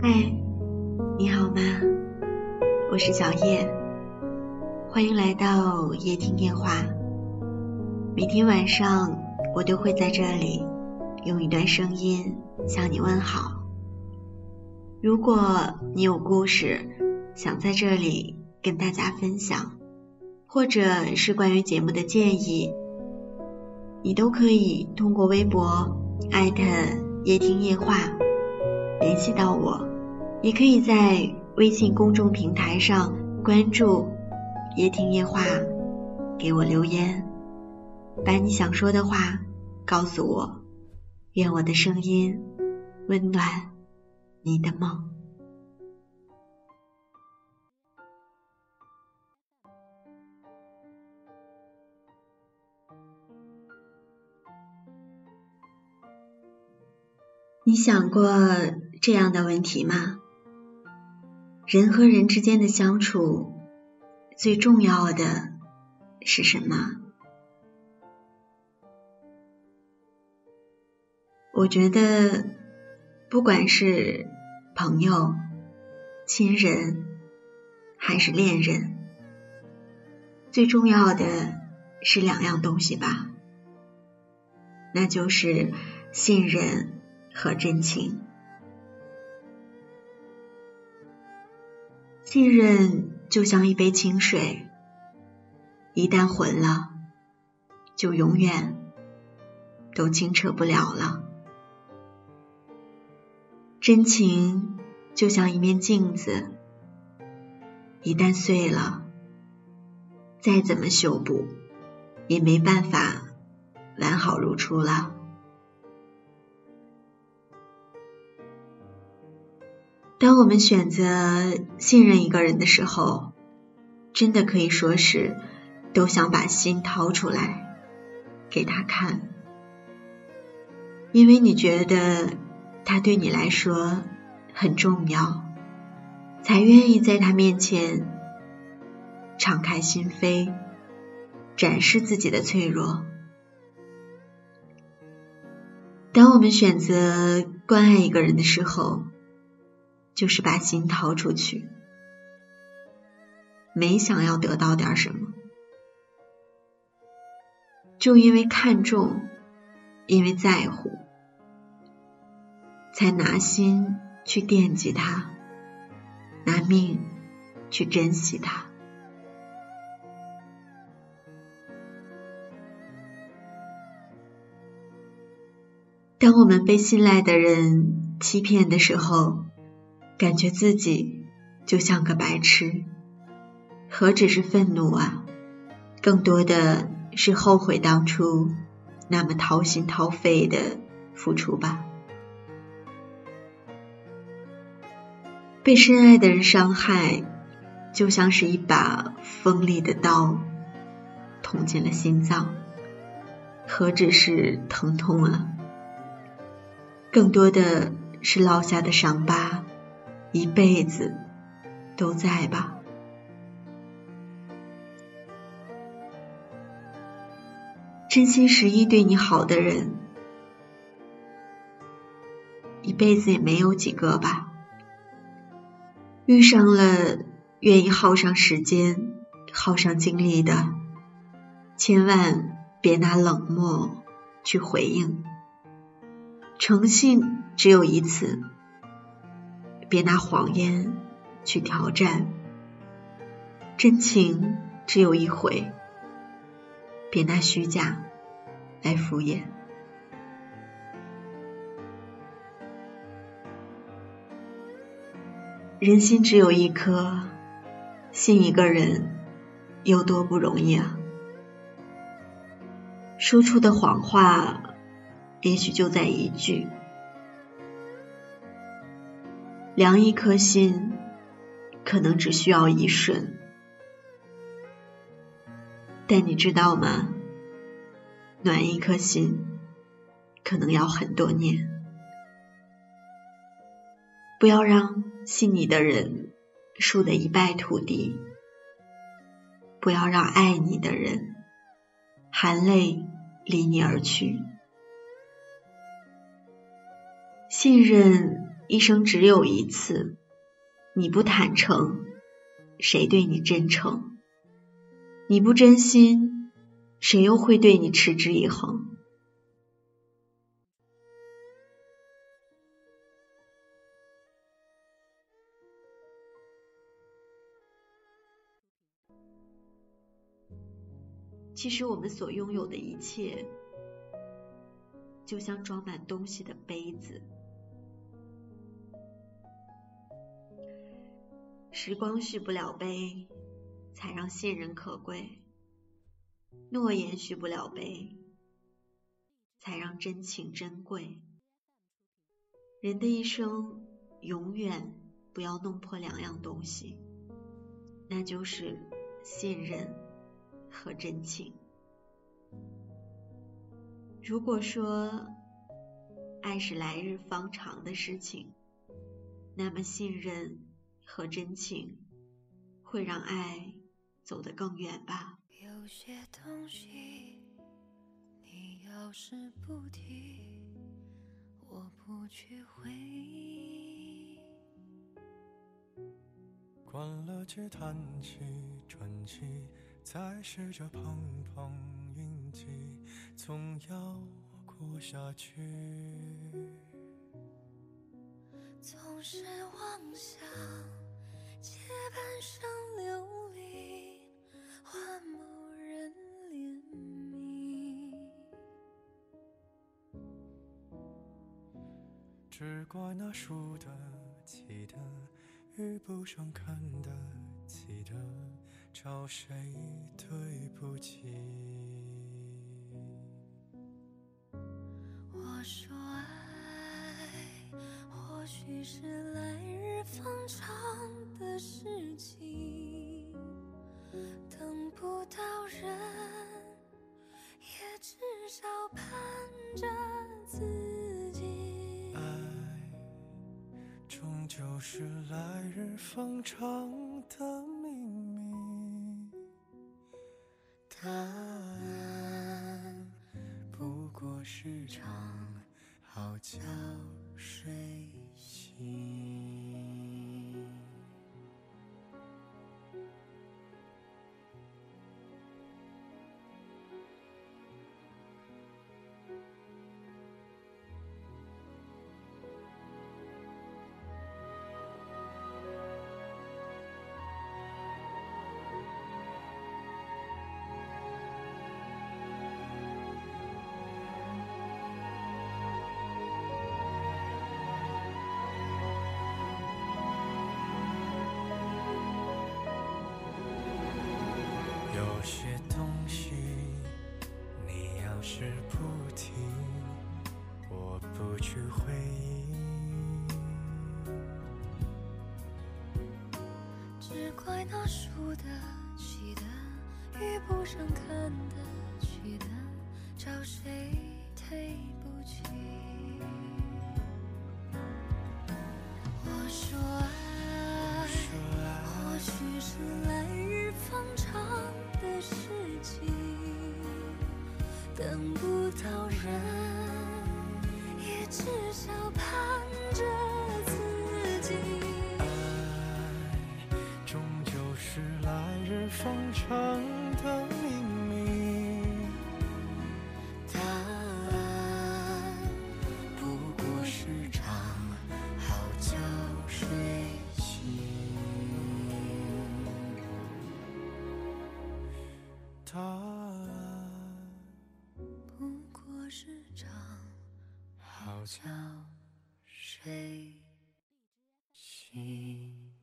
嗨，你好吗？我是小叶，欢迎来到夜听夜话。每天晚上我都会在这里用一段声音向你问好。如果你有故事想在这里跟大家分享，或者是关于节目的建议，你都可以通过微博艾特夜听夜话联系到我。你可以在微信公众平台上关注“夜听夜话”，给我留言，把你想说的话告诉我。愿我的声音温暖你的梦。你想过这样的问题吗？人和人之间的相处，最重要的是什么？我觉得，不管是朋友、亲人还是恋人，最重要的是两样东西吧，那就是信任和真情。信任就像一杯清水，一旦浑了，就永远都清澈不了了。真情就像一面镜子，一旦碎了，再怎么修补，也没办法完好如初了。当我们选择信任一个人的时候，真的可以说是都想把心掏出来给他看，因为你觉得他对你来说很重要，才愿意在他面前敞开心扉，展示自己的脆弱。当我们选择关爱一个人的时候，就是把心掏出去，没想要得到点什么，就因为看重，因为在乎，才拿心去惦记他，拿命去珍惜他。当我们被信赖的人欺骗的时候，感觉自己就像个白痴，何止是愤怒啊，更多的是后悔当初那么掏心掏肺的付出吧。被深爱的人伤害，就像是一把锋利的刀，捅进了心脏，何止是疼痛啊，更多的是烙下的伤疤。一辈子都在吧。真心实意对你好的人，一辈子也没有几个吧。遇上了愿意耗上时间、耗上精力的，千万别拿冷漠去回应。诚信只有一次。别拿谎言去挑战，真情只有一回。别拿虚假来敷衍。人心只有一颗，信一个人有多不容易啊！说出的谎话，也许就在一句。凉一颗心，可能只需要一瞬，但你知道吗？暖一颗心，可能要很多年。不要让信你的人输得一败涂地，不要让爱你的人含泪离你而去。信任。一生只有一次，你不坦诚，谁对你真诚？你不真心，谁又会对你持之以恒？其实我们所拥有的一切，就像装满东西的杯子。时光续不了杯，才让信任可贵；诺言续不了杯，才让真情珍贵。人的一生，永远不要弄破两样东西，那就是信任。和真情。如果说爱是来日方长的事情，那么信任和真情会让爱走得更远吧。有些东西你要是不提，我不去回忆。关了机，叹气，传奇。再试着碰碰运气，总要过下去。总是妄想借半生流离换某人怜悯，只怪那输得起的遇不上看得起的。找谁对不起？我说爱或许是来日方长的事情，等不到人，也至少盼着自己。爱终究是来日方长的秘密。答案不过是场好觉睡醒。听，我不去回忆。只怪那输得起的，遇不上看得起的，找谁对不起？是场好觉睡醒。